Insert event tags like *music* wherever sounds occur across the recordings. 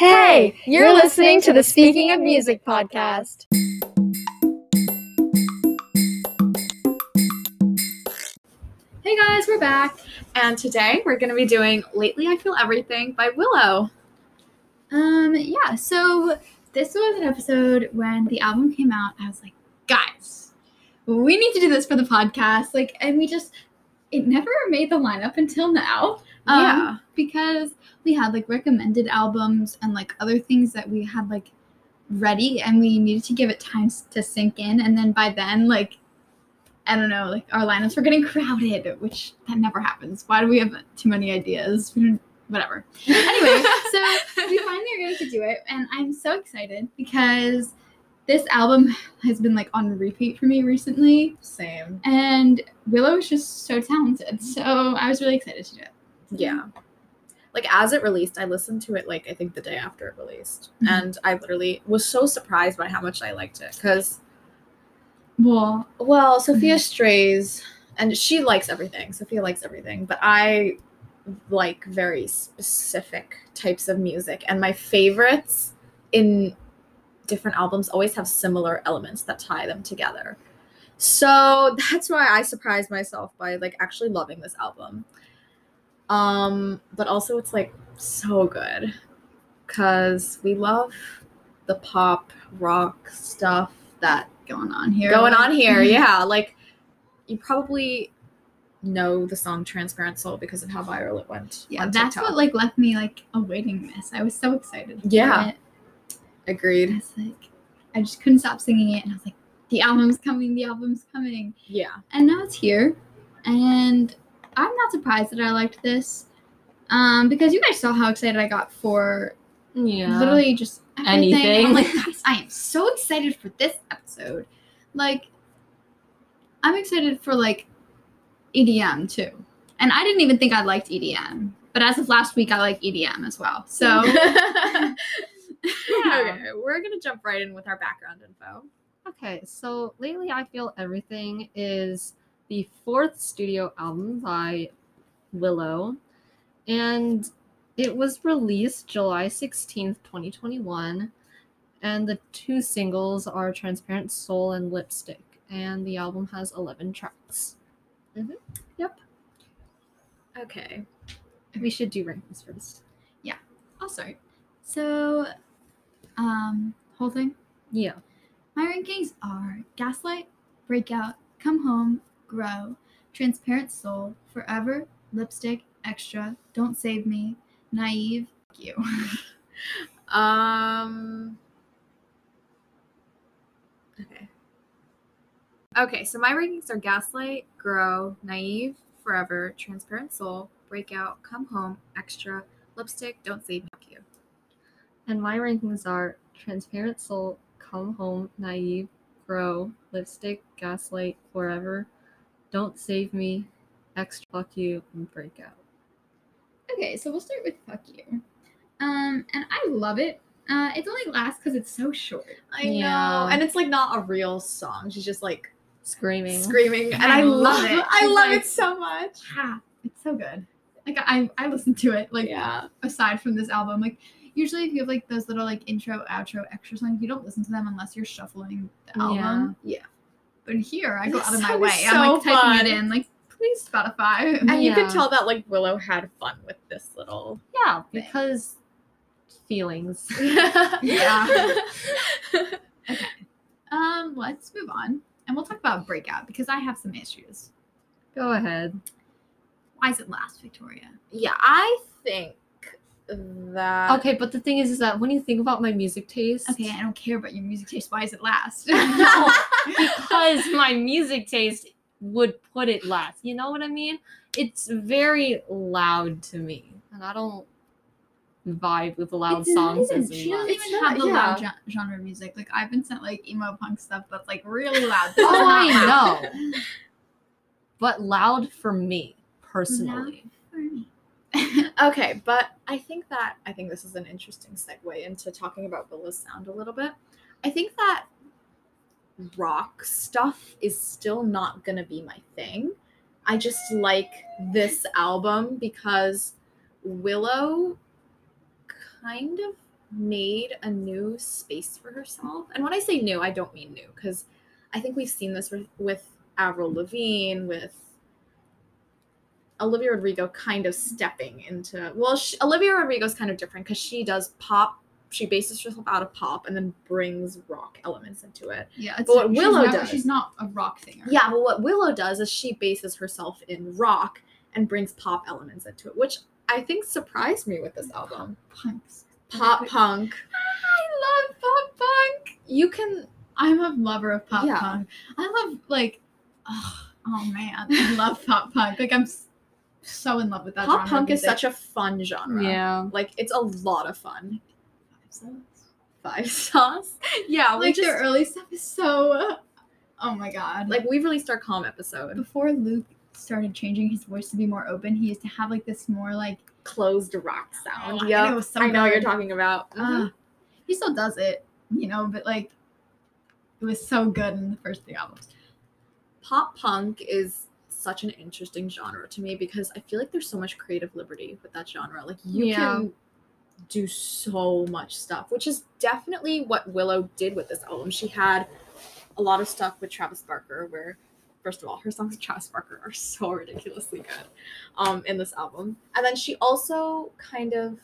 Hey, you're listening to the Speaking of Music podcast. Hey guys, we're back. And today we're going to be doing Lately I Feel Everything by Willow. Um, yeah, so this was an episode when the album came out. I was like, guys, we need to do this for the podcast. Like, and we just, it never made the lineup until now. Um, Yeah. Because we had like recommended albums and like other things that we had like ready and we needed to give it time to sink in. And then by then, like, I don't know, like our lineups were getting *laughs* crowded, which that never happens. Why do we have too many ideas? We don't, whatever. Anyway, so we *laughs* finally are going to do it, and I'm so excited because this album has been like on repeat for me recently, Same. and Willow is just so talented. So I was really excited to do it. Yeah. Like as it released, I listened to it like I think the day after it released. Mhm. And I literally was so surprised by how much I liked it. Because, Well, well, Sofia strays and she likes everything. Sofia likes everything. But I like very specific types of music. And my favorites in different albums always have similar elements that tie them together. So that's why I surprised myself by like actually loving this album. Um, but also it's like so good because we love the pop rock stuff that going on here. going on here. *laughs* Yeah, like you probably know the song "Transparent Soul" because of how viral it went. Yeah, that's TikTok. what like left me like awaiting this. I was so excited. Yeah. it. I agreed. was like, I just couldn't stop singing it, and I was like, the album's coming, the album's coming. Yeah, and now it's here and i'm not surprised that i liked this um because you guys saw how excited i got for Yeah. literally just everything. Anything. i'm like guys i am so excited for this episode like i'm excited for like edm too and i didn't even think i liked edm but as of last week i like edm as well so *laughs* okay, we're gonna jump right in with our background info. Okay, so lately I feel everything is the fourth studio album by Willow, and it was released July 16th, 2021. And the two singles are Transparent Soul and Lipstick, and the album has 11 tracks. Yep. Okay, We should do rankings first. i'll start so um whole thing Yeah. My rankings are Gaslight, Breakout, Come Home, Grow, Transparent Soul, Forever, Lipstick, Extra, Don't Save Me, Naive, Fuck You. *laughs* Um. Okay. Okay, so my rankings are Gaslight, Grow, Naive, Forever, Transparent Soul, Breakout, Come Home, Extra, Lipstick, Don't Save Me, Fuck You. And my rankings are Transparent Soul, Come Home, Naive, Grow, Lipstick, Gaslight, Forever, Don't Save Me, Extra Fuck You, and break out. okay, so we'll start with Fuck You. Um, and I love it. Uh, it's only last because it's so short. I Yeah. know, and it's like not a real song. She's just like Screaming. screaming, and I I, love love it. it. I She's love like- it so much. Ha, it's so good. Like I, I listen to it like yeah, aside from this album, like usually if you have like those little like intro, outro, extra songs, you don't listen to them unless you're shuffling the album. yeah. But here, I go This out of my way. is I'm like so typing it in, like please Spotify. And you can tell that like Willow had fun with this little. Yeah, because feelings. *laughs* Yeah. okay. Um, let's move on, and we'll talk about Breakout because I have some issues. Go ahead. Why is it last, Victoria? yeah, I think that. Okay, but the thing is, is that when you think about my music taste, Okay, I don't care about your music taste. Why is it last? *laughs* No, *laughs* because my music taste would put it last. You know what I mean? It's very loud to me, and I don't vibe with the loud It's songs even- as She doesn't much. even have the yeah. loud gen- genre of music. Like I've been sent like emo punk stuff that's like really loud. *laughs* Oh, I Not loud. know, but loud for me personally. For me. *laughs* Okay, but I think that I think this is an interesting segue into talking about Willow's sound a little bit. I think that rock stuff is still not gonna be my thing. I just like this album because Willow kind of made a new space for herself. And when I say new, I don't mean new because I think we've seen this with, with Avril Lavigne, with Olivia Rodrigo kind of stepping into. Well, she, Olivia Rodrigo's kind of different because she does pop. She bases herself out of pop and then brings rock elements into it. Yeah, it's But what Willow not, does- she's not a rock singer. Yeah, but what Willow does is she bases herself in rock and brings pop elements into it, which I think surprised me with this album. punks. Pop punk. I love pop punk. You can I'm a lover of pop Yeah. punk. I love like, oh, oh man, I love pop punk. Like I'm so in love with that. pop punk is such a fun genre. Yeah. Like it's a lot of fun. Five sauce. *laughs* Yeah, like just their early stuff is so. Oh my god! like we've released our calm episode. before Luke started changing his voice to be more open, he used to have like this more like. Closed rock sound. Oh, yeah, it so I know what you're talking about. Uh, he still does it, you know, but like, it was so good in the first three albums. pop punk is such an interesting genre to me because I feel like there's so much creative liberty with that genre. Like you Yeah. can do so much stuff, which is definitely what Willow did with this album. She had a lot of stuff with Travis Barker where first of all, her songs with Travis Barker are so ridiculously good um in this album. And then she also kind of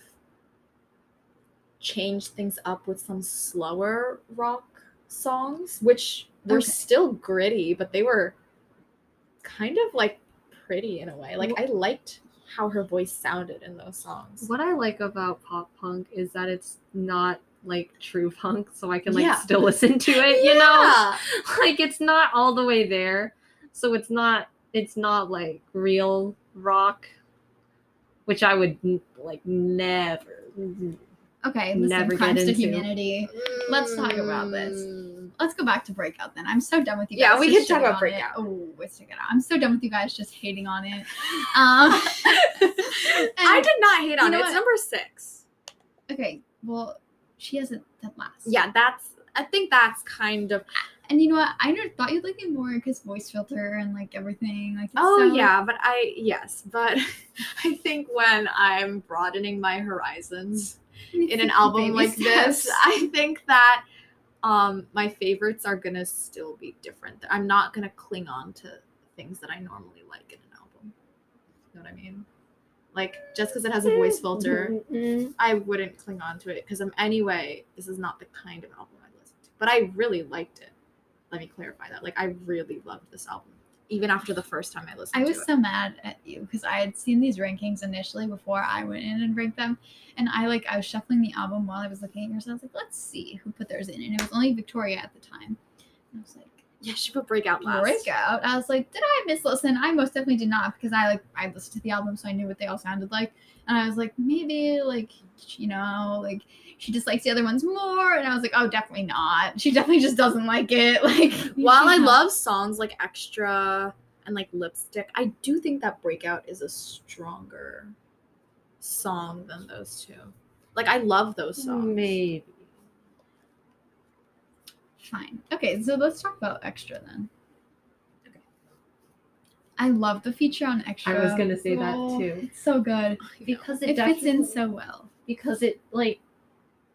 changed things up with some slower rock songs, which were Okay. still gritty, but they were kind of like pretty in a way. Like I liked how her voice sounded in those songs. What I like about pop punk is that it's not like true punk, so I can like Yeah. still listen to it, you know? *laughs* Like it's not all the way there. So it's not it's not like real rock, which I would like never. Okay, listen, Never get crimes to into. humanity. Let's talk about this. Mm. Let's go back to Breakout then. I'm so done with you. Guys. Yeah, we can talk about Breakout. It. Oh, let's check it out. I'm so done with you guys just hating on it. Um, *laughs* I did not hate on it. It's number six. okay, well, she hasn't done last. Yeah, that's. I think that's kind of. And you know what? I never thought you'd like it more because voice filter and like everything. Like, it's Oh so- yeah, but I yes, but *laughs* I think when I'm broadening my horizons in an album like this. I think that um my favorites are gonna still be different. I'm not gonna cling on to things that I normally like in an album. You know what I mean? Like just because it has a voice filter, I wouldn't cling on to it because um anyway, this is not the kind of album I listen to. But I really liked it. Let me clarify that. Like I really loved this album, even after the first time I listened I was it. so mad at you because I had seen these rankings initially before I went in and ranked them, and I like I was shuffling the album while I was looking at yours. And I was like, let's see who put theirs in, and it was only Victoria at the time. And I was like, yeah, she put Breakout last. breakout. I was like, did I miss listen? I most definitely did not because I like I listened to the album so I knew what they all sounded like, and I was like, maybe like you know like she just likes the other ones more, and I was like, oh, definitely not. She definitely just doesn't like it. *laughs* Like While I not- love songs like Extra and like Lipstick, I do think that Breakout is a stronger song than those two. Like I love those songs. Maybe. Fine. Okay, so let's talk about extra then. Okay. I love the feature on extra. I was gonna say that Oh, too. It's so good. Because it, It fits in so well. because it like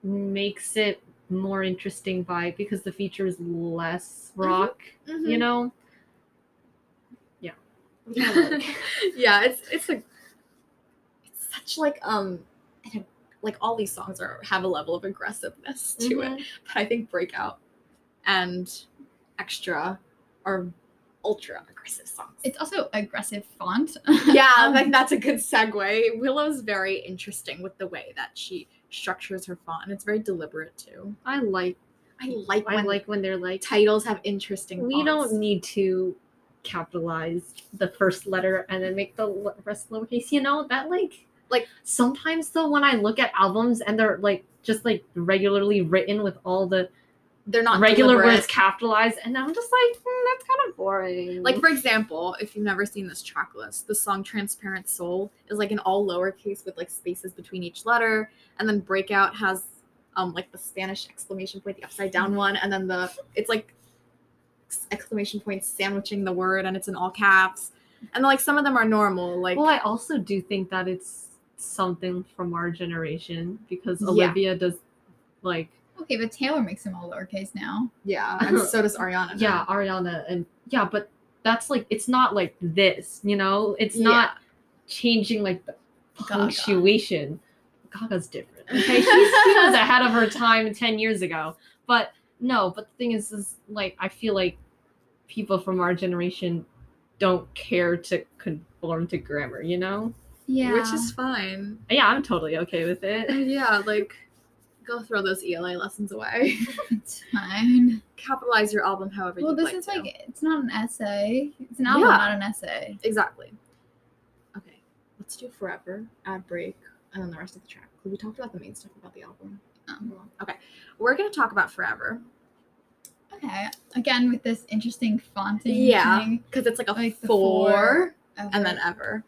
makes it more interesting by because the feature is less rock, Mhm. you know. yeah, *laughs* yeah, it's it's a it's such like um like all these songs are have a level of aggressiveness to it. Mhm. But I think Breakout and Extra are ultra aggressive songs. It's also aggressive font. *laughs* yeah, Um, like that's a good segue. Willow's very interesting with the way that she structures her font, and it's very deliberate too. I like I like I when like when they're like titles have interesting. we fonts. don't need to capitalize the first letter and then make the rest lowercase. You know that like Like- sometimes though when I look at albums and they're like just like regularly written with all the They're not regular deliberate. words capitalized, and I'm just like "Hmm, that's kind of boring. Like for example, if you've never seen this track list, the song "Transparent Soul" is like an all lowercase with like spaces between each letter, and then "Breakout" has um like the Spanish exclamation point, the upside down one, and then the it's like exclamation points sandwiching the word, and it's in all caps. And like some of them are normal, like well, I also do think that it's something from our generation because Yeah. Olivia does Like Okay, but Taylor makes them all lowercase now. Yeah, *laughs* and so does Ariana. now. yeah, Ariana and yeah, but that's like it's not like this, you know? It's Yeah. not changing like the Gaga. punctuation. Gaga's different. *laughs* Okay, She's, she was ahead of her time ten years ago. But no, but the thing is, is like I feel like people from our generation don't care to conform to grammar, you know? Yeah. which is fine. Yeah, I'm totally okay with it. Yeah, like go throw those ELA lessons away. *laughs* it's fine. Capitalize your album however Well, you this like is to. like it's not an essay. It's an album, Yeah. not an essay. exactly. Okay, let's do forever ad break and then the rest of the track. We talked about the main stuff about the album. Um, Okay, we're gonna talk about forever. okay. Again with this interesting fonting Yeah. because it's like a Like four, four and then ever.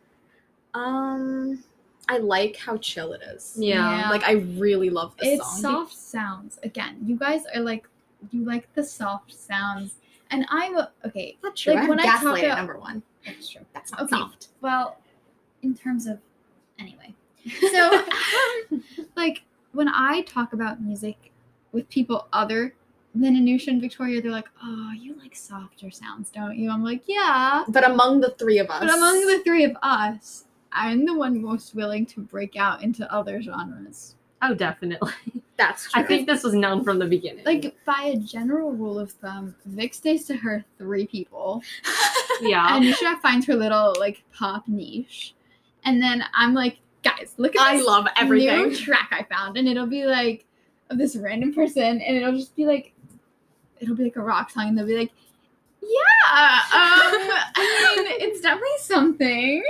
Um, I like how chill it is. Yeah. Yeah. Like I really love this it's song. soft sounds. Again, you guys are like you like the soft sounds. And I'm okay. Not true. Like, I have when I talk Gaslight about- number one. That's true. That's not Okay. soft. Well, in terms of anyway. *laughs* So *laughs* like when I talk about music with people other than Anusha and Victoria, they're like, "Oh, you like softer sounds, don't you?" I'm like, "Yeah." But among the three of us, But among the three of us, I'm the one most willing to break out into other genres. Oh, definitely. *laughs* that's true. I think this was known from the beginning. Like by a general rule of thumb, Vic stays to her three people. *laughs* yeah. And Nisha finds her little like pop niche. And then I'm like, guys, look at I this love everything. new track I found. And it'll be like of this random person and it'll just be like it'll be like a rock song and they'll be like, Yeah, um I mean it's definitely something.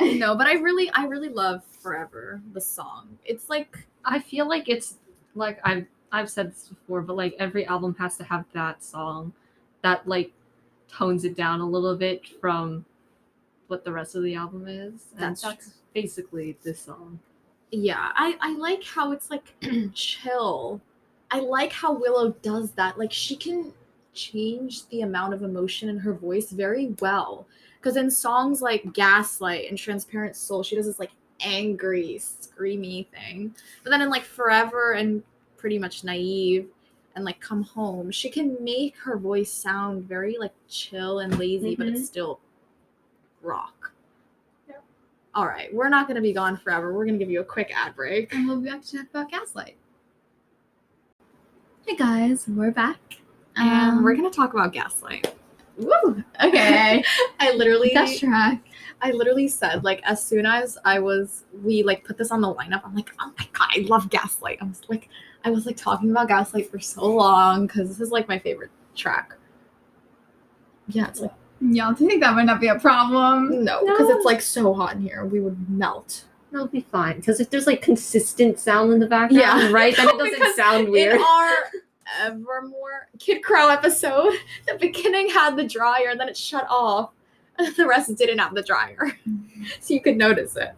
No, but I really, I really love Forever, the song. It's like, I feel like it's like I've I've said this before, but like every album has to have that song that like tones it down a little bit from what the rest of the album is. And That's that's, basically this song. yeah, I, I like how it's like *clears throat* chill. I like how Willow does that. Like, she can change the amount of emotion in her voice very well. Because in songs like Gaslight and Transparent Soul, she does this like angry, screamy thing. But then in like Forever and pretty much Naive and like Come Home, she can make her voice sound very like chill and lazy, but it's still rock. Yep. All right, we're not going to be gone forever. We're going to give you a quick ad break. And we'll be back to talk about Gaslight. Hey guys, we're back. And Um, we're going to talk about Gaslight. Woo! Okay. *laughs* I literally That's track. I literally said like as soon as I was we like put this on the lineup, I'm like, oh my god, I love Gaslight. I was like, I was like talking about Gaslight for so long because this is like my favorite track. Yeah, it's like Y'all think that might not be a problem? no, because No. it's like so hot in here. We would melt. It'll be fine because if there's like consistent sound in the background, Yeah. right, then it *laughs* doesn't sound weird. In our Evermore Kid Krow episode, *laughs* the beginning had the dryer, then it shut off, and *laughs* the rest didn't have the dryer, *laughs* so you could notice it.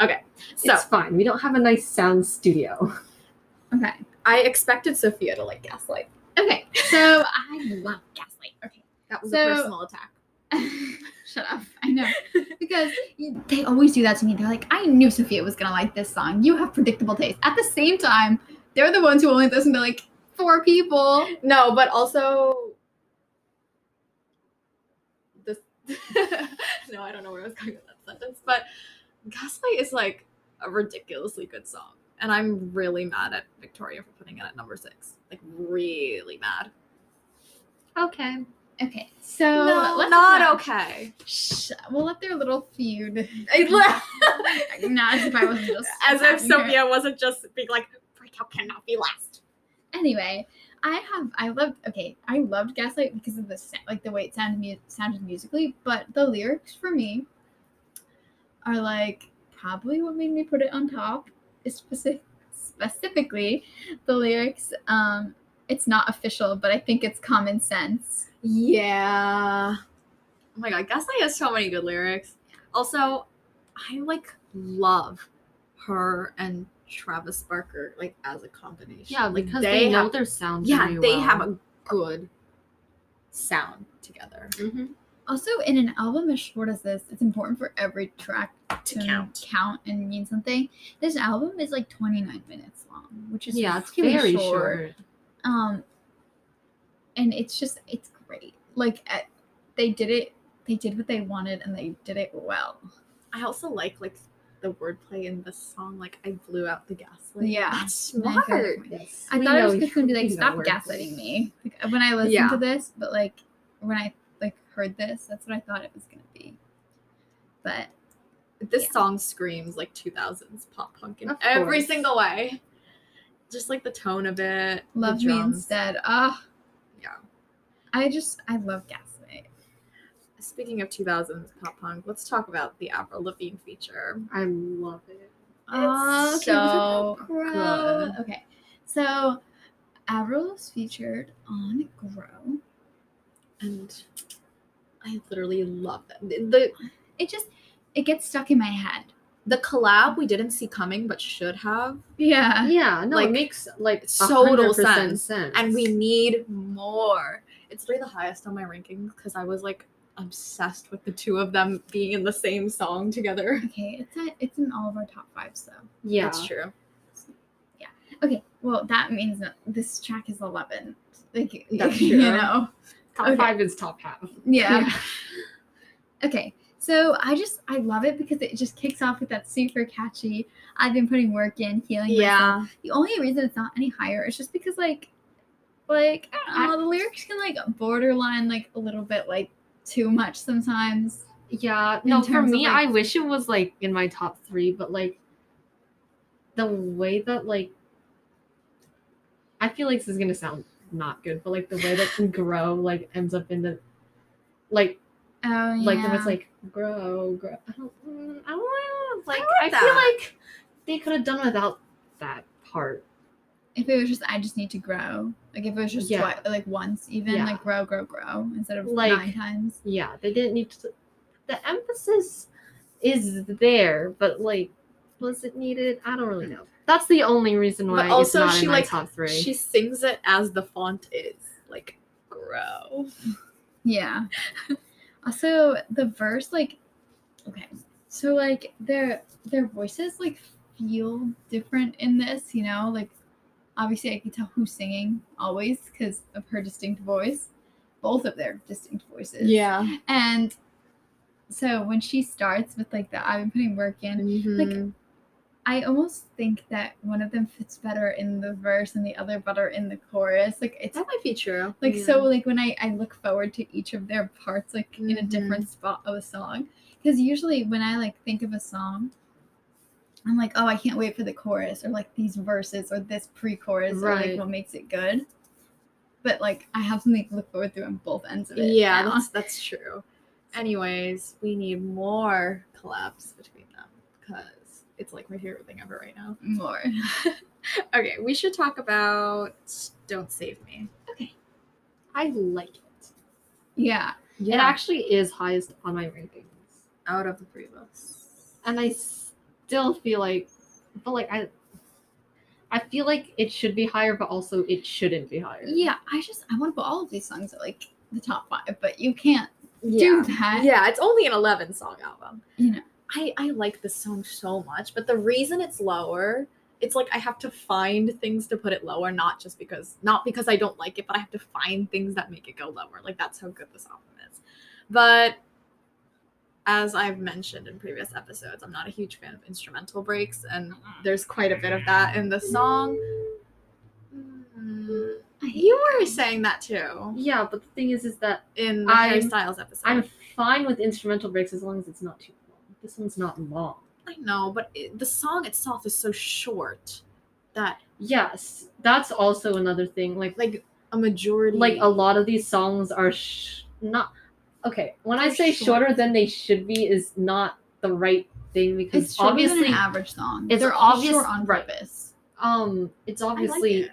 Okay, so it's fine. We don't have a nice sound studio. Okay. I expected Sofia to like Gaslight. Okay. So I love Gaslight. Okay. That was So- a personal attack. Shut up. I know. Because they always do that to me. They're like, I knew Sofia was going to like this song. You have predictable taste. At the same time, they're the ones who only listen to like four people. No, but also this. *laughs* no, I don't know where I was going with that sentence, but Gaslight is like a ridiculously good song, and I'm really mad at Victoria for putting it at number six. Like really mad. Okay. Okay. So no, let's not okay. Shh, we'll let their little feud. *laughs* As Not as if I wasn't just if having her. Sofia wasn't just being like, "Breakout cannot be last." Anyway i have i loved okay i loved gaslight because of the like the way it sounded mu- sounded musically but the lyrics for me are like probably what made me put it on top is specific specifically the lyrics um it's not official but i think it's common sense Yeah. Oh my god, Gaslight has so many good lyrics. Also, I like love her and Travis Barker like as a combination. Yeah, like because they, know have, their sound. yeah, very they well. have a good sound together. Mhm. Also, in an album as short as this, it's important for every track To count. count and mean something. This album is like 29 minutes long, which is yeah, it's very short. Um, and it's just it's great. Like uh, they did it, they did what they wanted, and they did it well. I also like like the wordplay in the song. Like I blew out the gaslight. Yeah. that's I smart. like- Yes, I we thought it was just gonna be like stop words. gaslighting me like, when I listened Yeah. to this, but like when I like heard this, that's what I thought it was gonna be. But This Yeah. song screams like 2000s pop punk in Of every course. single way. Just like the tone of it. love me instead. Ah, Yeah. I just I love gaslight. Speaking of 2000s pop punk, let's talk about the Avril Lavigne feature. I love it. Oh, It's so Grow. good. Okay, so Avril was featured on Grow. And I literally love that. The It just it gets stuck in my head. the collab we didn't see coming but should have. Yeah. Yeah, no, Like, it makes like total 100% sense. And we need more. It's literally the highest on my rankings because I was like obsessed with the two of them being in the same song together. *laughs* Okay, it's a, it's in all of our top fives though. yeah, That's true. Yeah. Okay, well that means that this track is eleven. Like *laughs* That's you true. know. top Okay. five is top half. Yeah. *laughs* Okay, so I just I love it because it just kicks off with that super catchy. I've been putting work in, healing myself. Yeah. The only reason it's not any higher is just because like, like I don't I- know, the lyrics can like borderline like a little bit like too much sometimes. Yeah, no, for terms of, me, like- I wish it was like in my top three, but like the way that like I feel like this is gonna sound not good, but like the way that grow like ends up in the like Oh yeah. like when it's like grow grow. I don't, mm, I don't know. Like I, like feel that. like they could have done without that part. If it was just I just need to grow. Like if it was just Yeah. twi- like once even Yeah. like grow grow grow instead of Like- nine times. Yeah, they didn't need to. The emphasis is there, but like, was it needed? I don't really know. That's the only reason why But also it's not she in my like top three. she sings it as the font is. Like grow. Yeah. *laughs* also, the verse, like, okay, so like their their voices like feel different in this, you know, like obviously I can tell who's singing always because of her distinct voice, both of their distinct voices. Yeah. And so when she starts with like the I've been putting work in, Mhm. I almost think that one of them fits better in the verse and the other better in the chorus. Like it's that might be true. like Yeah. so like when I, I look forward to each of their parts like in a different spot of a song because usually when i like think of a song i'm like oh i can't wait for the chorus or like these verses or this pre-chorus or like Right. what makes it good but like i have something to look forward to on both ends of it Yeah, now. that's that's true. Anyways, we need more collabs between them because it's like my favorite thing ever right now. more *laughs* Okay, we should talk about Don't Save Me. Okay. I like it. yeah It actually is highest on my rankings, out of the three of us. and I still feel like, but like I, I feel like it should be higher, but also it shouldn't be higher. yeah i just i want to put all of these songs at like the top five but you can't Yeah. do that Yeah, it's only an 11 song album. you know I, I like this song so much, but the reason it's lower, it's like I have to find things to put it lower, not just because not because I don't like it, but I have to find things that make it go lower. Like that's how good this album is. But as I've mentioned in previous episodes, I'm not a huge fan of instrumental breaks, and there's quite a bit of that in the song. Mm, You were saying that too Yeah, but the thing is, is that in the I'm- Styles episode. I'm fine with instrumental breaks as long as it's not too long. This one's not long. I know, but it, the song itself is so short that Yes, that's also another thing. Like, like a majority like a lot of these songs are sh- not okay. When I They're say short. shorter than they should be is not the right thing because it's shorter obviously, than an average song it's they're all obvious- short on right. purpose um, it's I like obviously it.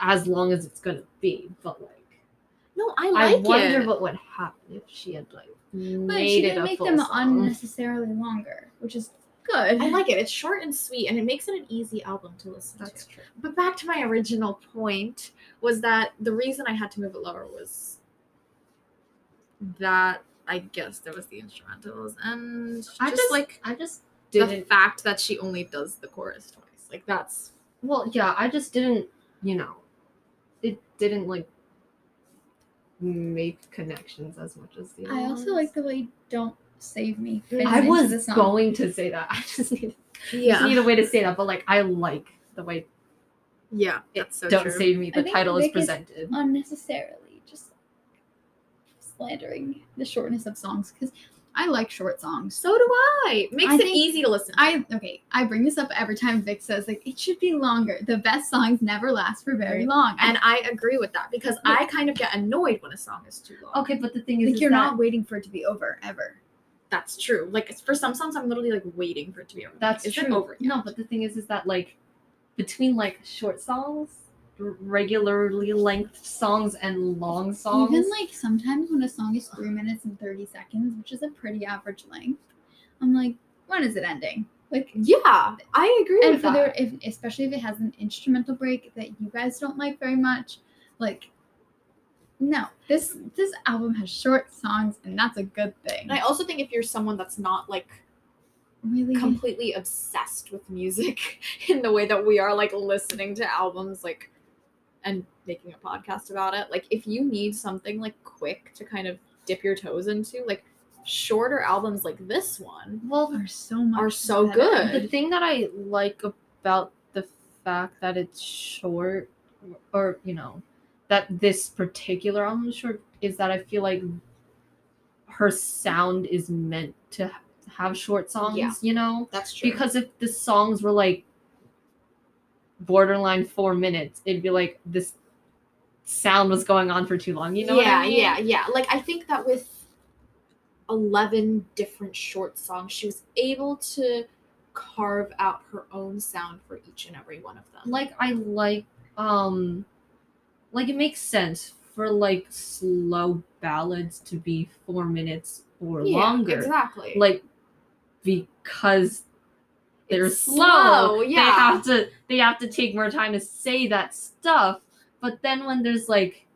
as long as it's gonna be, but like. No, I like I like wonder it. what would happen if she had like But made she didn't a make full them song. unnecessarily longer, which is good. I like it. It's short and sweet, and it makes it an easy album to listen That's to. That's true. But back to my original point was that the reason I had to move it lower was that I guess there was the instrumentals and just, I just like I just the didn't. fact that she only does the chorus twice. Like that's well, yeah, I just didn't. You know, it didn't like make connections as much as the. I other also like the way "Don't Save Me." I fits I into was the song. going to say that. *laughs* I just need, yeah, just need a way to say that, but like I like the way yeah. it That's so "Don't true. Save Me" the title is presented. unnecessarily just slandering the shortness of songs because I like short songs. So do I. Makes I it easy to listen. I okay. I bring this up every time Vic says like it should be longer. The best songs never last for very long, and I agree with that because I kind of get annoyed when a song is too long. Okay, but the thing is, like is you're not waiting for it to be over ever. That's true. Like for some songs, I'm literally like waiting for it to be over. That's Is true. Over? No, but the thing is, is that like between like short songs, regularly length songs, and long songs, Even like sometimes when a song is three minutes and thirty seconds, which is a pretty average length, I'm like, when is it ending? Like, yeah, I agree and with for that. the if especially if it has an instrumental break that you guys don't like very much, like, no, this this album has short songs, and that's a good thing. And I also think if you're someone that's not like really, completely obsessed with music *laughs* in the way that we are, like listening to albums, like and making a podcast about it, like if you need something like quick to kind of dip your toes into, like shorter albums like this one well, are so much are so better. good. the thing that I like about the fact that it's short, or you know, that this particular album is short, is that I feel like her sound is meant to have short songs. Yeah. You know, That's true. because if the songs were like borderline four minutes, it'd be like this sound was going on for too long. You know? yeah, what I mean? yeah, yeah. Like I think that with eleven different short songs, she was able to carve out her own sound for each and every one of them. like I like um like it makes sense for like slow ballads to be four minutes or Yeah, longer. exactly. Like because they're It's slow. slow, They have to they have to take more time to say that stuff. But then when there's like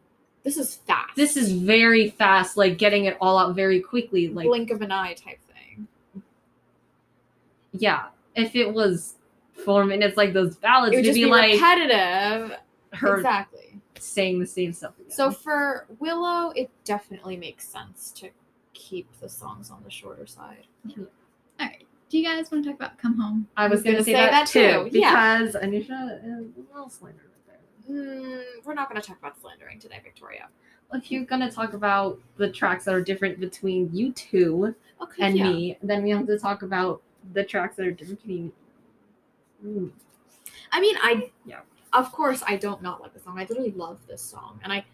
this is fast. this is very fast, like getting it all out very quickly. Like blink of an eye type thing. yeah, if it was four minutes like those ballads, It would be, be, like repetitive. Exactly. saying the same stuff again. So for Willow, it definitely makes sense to keep the songs on the shorter side. Right. Do you guys want to talk about "Come Home"? I was, gonna gonna, say, say that, that too too, yeah. because Anusha is a little slandered. Mm, we're not going to talk about slandering today, Victoria. If you're gonna talk about the tracks that are different between you two Okay. and yeah. me, then we have to talk about the tracks that are different between. Mm. I mean, I Yeah. Of course, I don't not like the song. I literally love this song, and I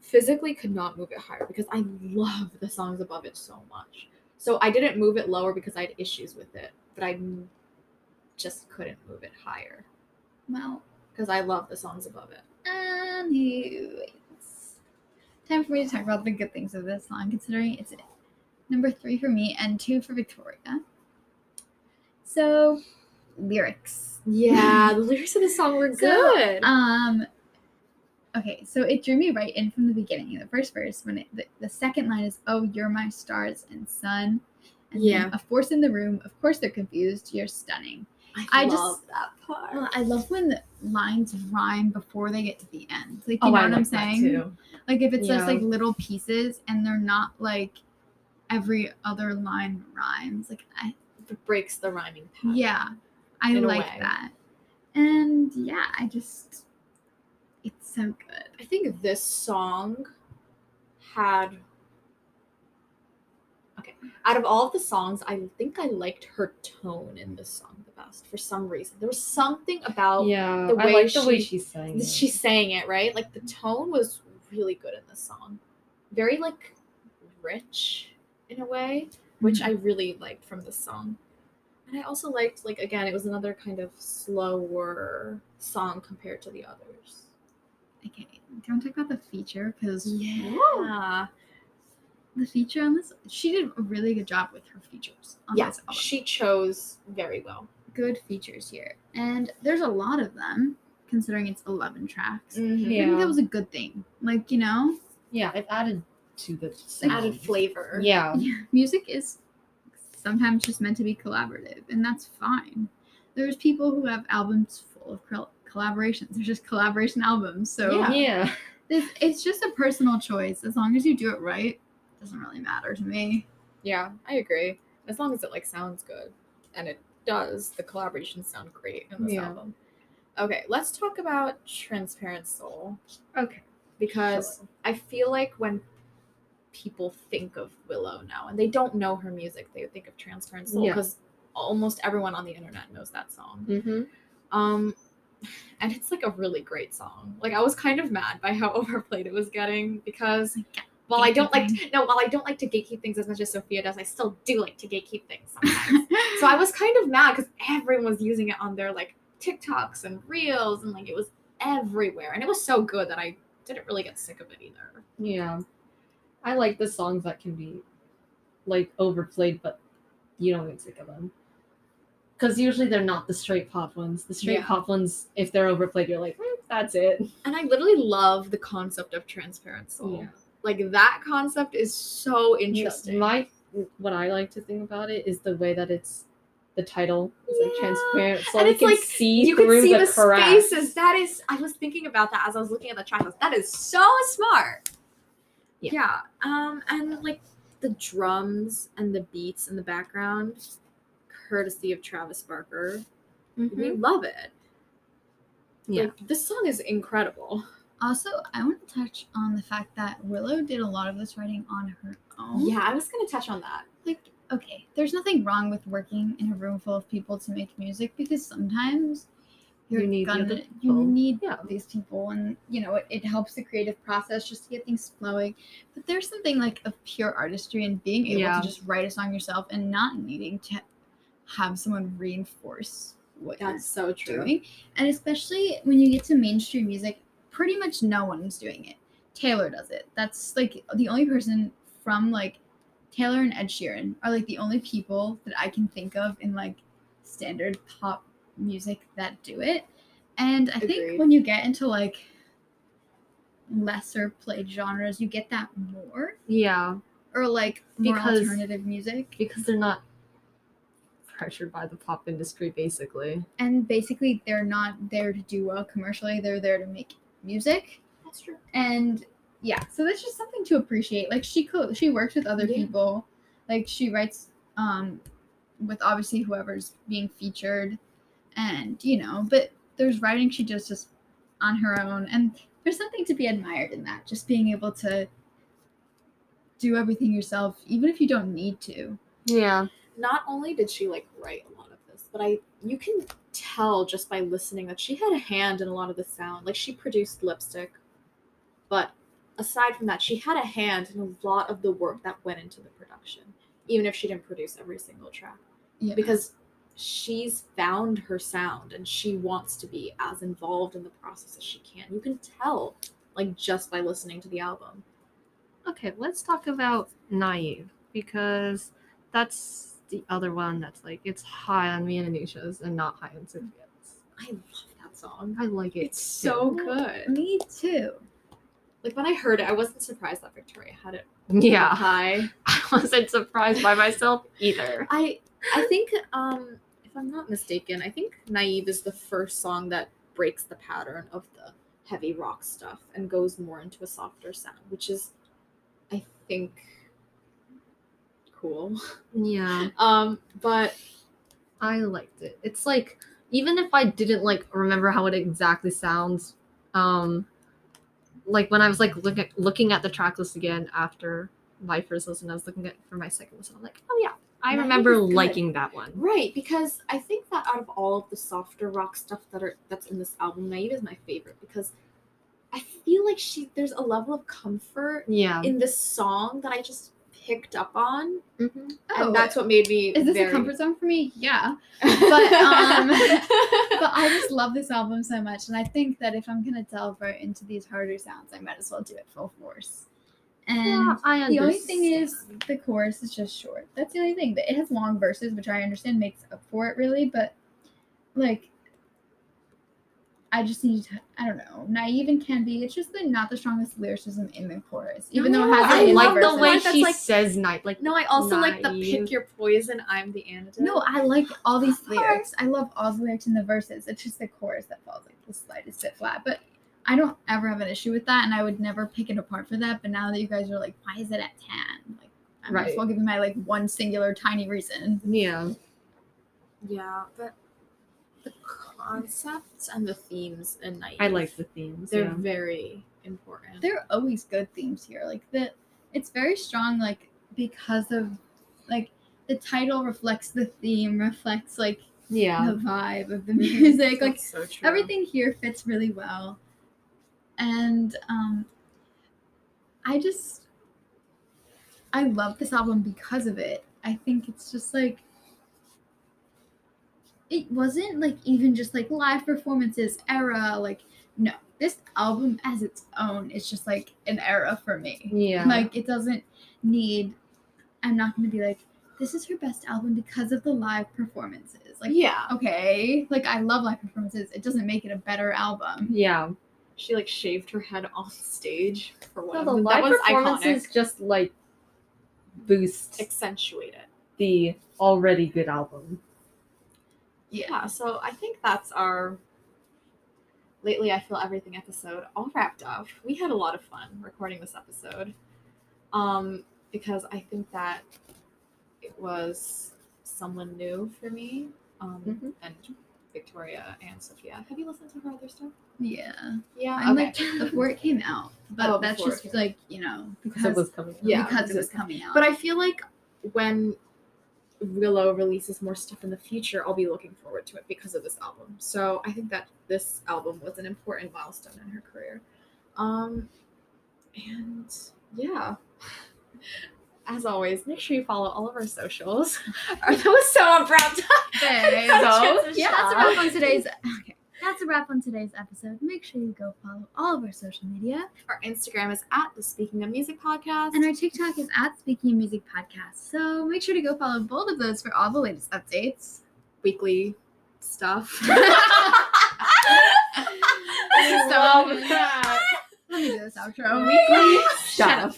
physically could not move it higher because I love the songs above it so much. So I didn't move it lower because I had issues with it, but I just couldn't move it higher Well, because I love the songs above it. anyways, time for me to talk about the good things of this song, considering it's number three for me and two for Victoria. So, lyrics. Yeah, *laughs* the lyrics of the song were So, good. Um. Okay, so it drew me right in from the beginning. The first verse, when it, the, the second line is "Oh, you're my stars and sun," and Yeah. a force in the room. Of course, they're confused. You're stunning. I, I just- love that part. I love when the lines rhyme before they get to the end. Like, you Oh, know I what I'm saying? Like, if it's just like little pieces and they're not like every other line rhymes. Like, I it breaks the rhyming pattern. yeah, I like that. And yeah, I just it's so good. I think this song had okay. Out of all of the songs, I think I liked her tone in this song the best for some reason. There was something about Yeah, the I way like the way she- she's saying. it. she's saying it right. Like the tone was really good in this song, very like rich in a way, which mm-hmm. I really liked from this song. And I also liked like again, it was another kind of slower song compared to the others. Okay, do you want to talk about the feature? Because Yeah. the feature on this, she did a really good job with her features on Yeah, this she chose very well. good features here, and there's a lot of them considering it's 11 tracks. Mm-hmm. Yeah. think that was a good thing. Like you know, yeah, it added to the Added flavor. Yeah. *laughs* Yeah, music is sometimes just meant to be collaborative, and that's fine. There's people who have albums full of col- collaborations. They're just collaboration albums. So Yeah. Yeah. *laughs* it's, it's just a personal choice. As long as you do it right, it doesn't really matter to me. Yeah, I agree. As long as it like sounds good, and it does, the collaborations sound great in this Yeah. album. Okay, let's talk about Transparent Soul Okay. because I feel like when people think of Willow now and they don't know her music, they would think of Transparent Soul Yeah. because almost everyone on the internet knows that song. Mm-hmm. Um, and it's like a really great song. Like I was kind of mad by how *laughs* overplayed it was getting because while I don't like no, while I don't like to gatekeep things as much as Sofia does, I still do like to gatekeep things sometimes. *laughs* so I was kind of mad because everyone was using it on their like TikToks and reels and like it was everywhere, and it was so good that I didn't really get sick of it either. Yeah. I like the songs that can be like overplayed, but you don't get sick of them. Because usually they're not the straight pop ones. The straight Yeah. pop ones, if they're overplayed, you're like, "Mm, that's it. *laughs* And I literally love the concept of transparent soul. Yeah. Like that concept is so interesting. My what I like to think about it is the way that it's the title is like transparent, so And it's can like, see you through can see the, the, cracks. spaces. That is, I was thinking about that as I was looking at the tracklist. That is so smart. Yeah. Yeah. Um, and like the drums and the beats in the background, courtesy of Travis Barker. We Mhm. love it. Yeah. Like, this song is incredible. Also, I want to touch on the fact that Willow did a lot of this writing on her own. Yeah, I was gonna touch on that. Like, okay, there's nothing wrong with working in a room full of people to make music because sometimes you're You need gonna you need Yeah. these people and you know it, it helps the creative process just to get things flowing. But there's something like of pure artistry and being able Yeah. to just write a song yourself and not needing to have someone reinforce what you're That's so true. doing. And especially when you get to mainstream music, pretty much no one's doing it. Taylor does it. That's like the only person from like Taylor and Ed Sheeran are like the only people that I can think of in like standard pop music that do it. And I Agreed. think when you get into like lesser played genres, you get that more. Yeah, Or like more Because- alternative music. because they're not pressured by the pop industry, basically. And basically they're not there to do well commercially, they're there to make music. That's true. and yeah so that's just something to appreciate like she co- she works with other Yeah. people like she writes um with obviously whoever's being featured and you know but there's writing she does just on her own and there's something to be admired in that just being able to do everything yourself even if you don't need to Yeah. Not only did she like write a lot of this, but I you can tell just by listening that she had a hand in a lot of the sound. Like she produced lipstick, but aside from that, she had a hand in a lot of the work that went into the production, even if she didn't produce every single track. yeah Because she's found her sound and she wants to be as involved in the process as she can. You can tell, like just by listening to the album. Okay, let's talk about Naive because that's the other one that's like it's high on me and Anusha's and not high on Sofia's. I love that song. I like it. It's so too. good. me too Like when I heard it, I wasn't surprised that Victoria had it Yeah, high. *laughs* I wasn't surprised by myself either. I I think um if I'm not mistaken, I think Naive is the first song that breaks the pattern of the heavy rock stuff and goes more into a softer sound, which is I think cool. Yeah, *laughs* Um but I liked it. It's like even if I didn't like remember how it exactly sounds, um, like when I was like looking at, looking at the track list again after my first listen, I was looking at for my second listen. I'm like, oh yeah, I Naive remember liking that one. right, because I think that out of all of the softer rock stuff that are that's in this album, Naive is my favorite because I feel like she there's a level of comfort Yeah. in this song that I just picked up on. hmm oh and that's what made me is this very... a comfort zone for me yeah *laughs* But, um, *laughs* but I just love this album so much, and I think that if I'm gonna delve right into these harder sounds, I might as well do it full force. And Yeah, I the only thing is, the chorus is just short. That's the only thing. But it has long verses, which I understand makes up for it, really. But like, I just need to, I don't know, naive and can be. It's just the not the strongest lyricism in the chorus, even though it has I it love the the verses. way way she like- says night. Like No, I also like the pick your poison, I'm the antidote. No, I like all these lyrics. I love all the lyrics in the verses. It's just the chorus that falls like the slightest bit flat. But I don't ever have an issue with that, and I would never pick it apart for that. But now that you guys are like, why is it at ten? Like, I might as Right. well give you my like one singular tiny reason. yeah. Yeah, but the concepts and the themes in Night. I like the themes. They're yeah. very important. There are always good themes here. Like the, it's very strong. Like because of, like the title reflects the theme, reflects like Yeah. the vibe of the music. like so true. everything here fits really well and um i just i love this album because of it i think it's just like it wasn't like even just like live performances era like no this album as its own is just like an era for me Yeah. like it doesn't need i'm not going to be like this is her best album because of the live performances like yeah, okay like i love live performances it doesn't make it a better album yeah. she like shaved her head on stage for one No, of the live That was performances iconic. just like boost Accentuate it. the already good album. Yeah, so I think that's our lately I feel everything episode all wrapped up. We had a lot of fun recording this episode. Um because I think that it was someone new for me. Um Mhm. and Victoria and Sofia. Have you listened to her other stuff? yeah Yeah. i liked it before it came out but Oh, that's just like you know because Because it was coming. out. Yeah, because it was coming out But I feel like when Willow releases more stuff in the future, I'll be looking forward to it because of this album. So I think that this album was an important milestone in her career. Um, and yeah, *laughs* as always, make sure you follow all of our socials. *laughs* that was so abrupt. Okay, So, yeah. that's a wrap today's okay *laughs* that's a wrap on today's episode make sure you go follow all of our social media Our Instagram is at the Speaking of Music podcast. and our tiktok is at speaking of music podcast so make sure to go follow both of those for all the latest updates weekly stuff. *laughs* Stop. Let me do this outro Weekly Shut up.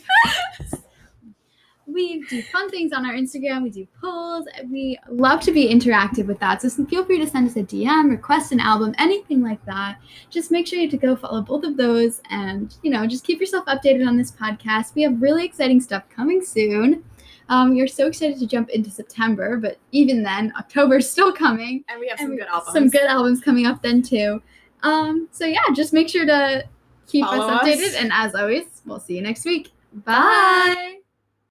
We do fun things on our Instagram. We do polls. We love to be interactive with that. So feel free to send us a DM, request an album, anything like that. Just make sure you to go follow both of those and, you know, just keep yourself updated on this podcast. We have really exciting stuff coming soon. Um, we are so excited to jump into September, but even then, October's still coming. And we have some good albums. Some good albums coming up then too. Um, so yeah, just make sure to keep Follow us updated. us. And as always, we'll see you next week. Bye.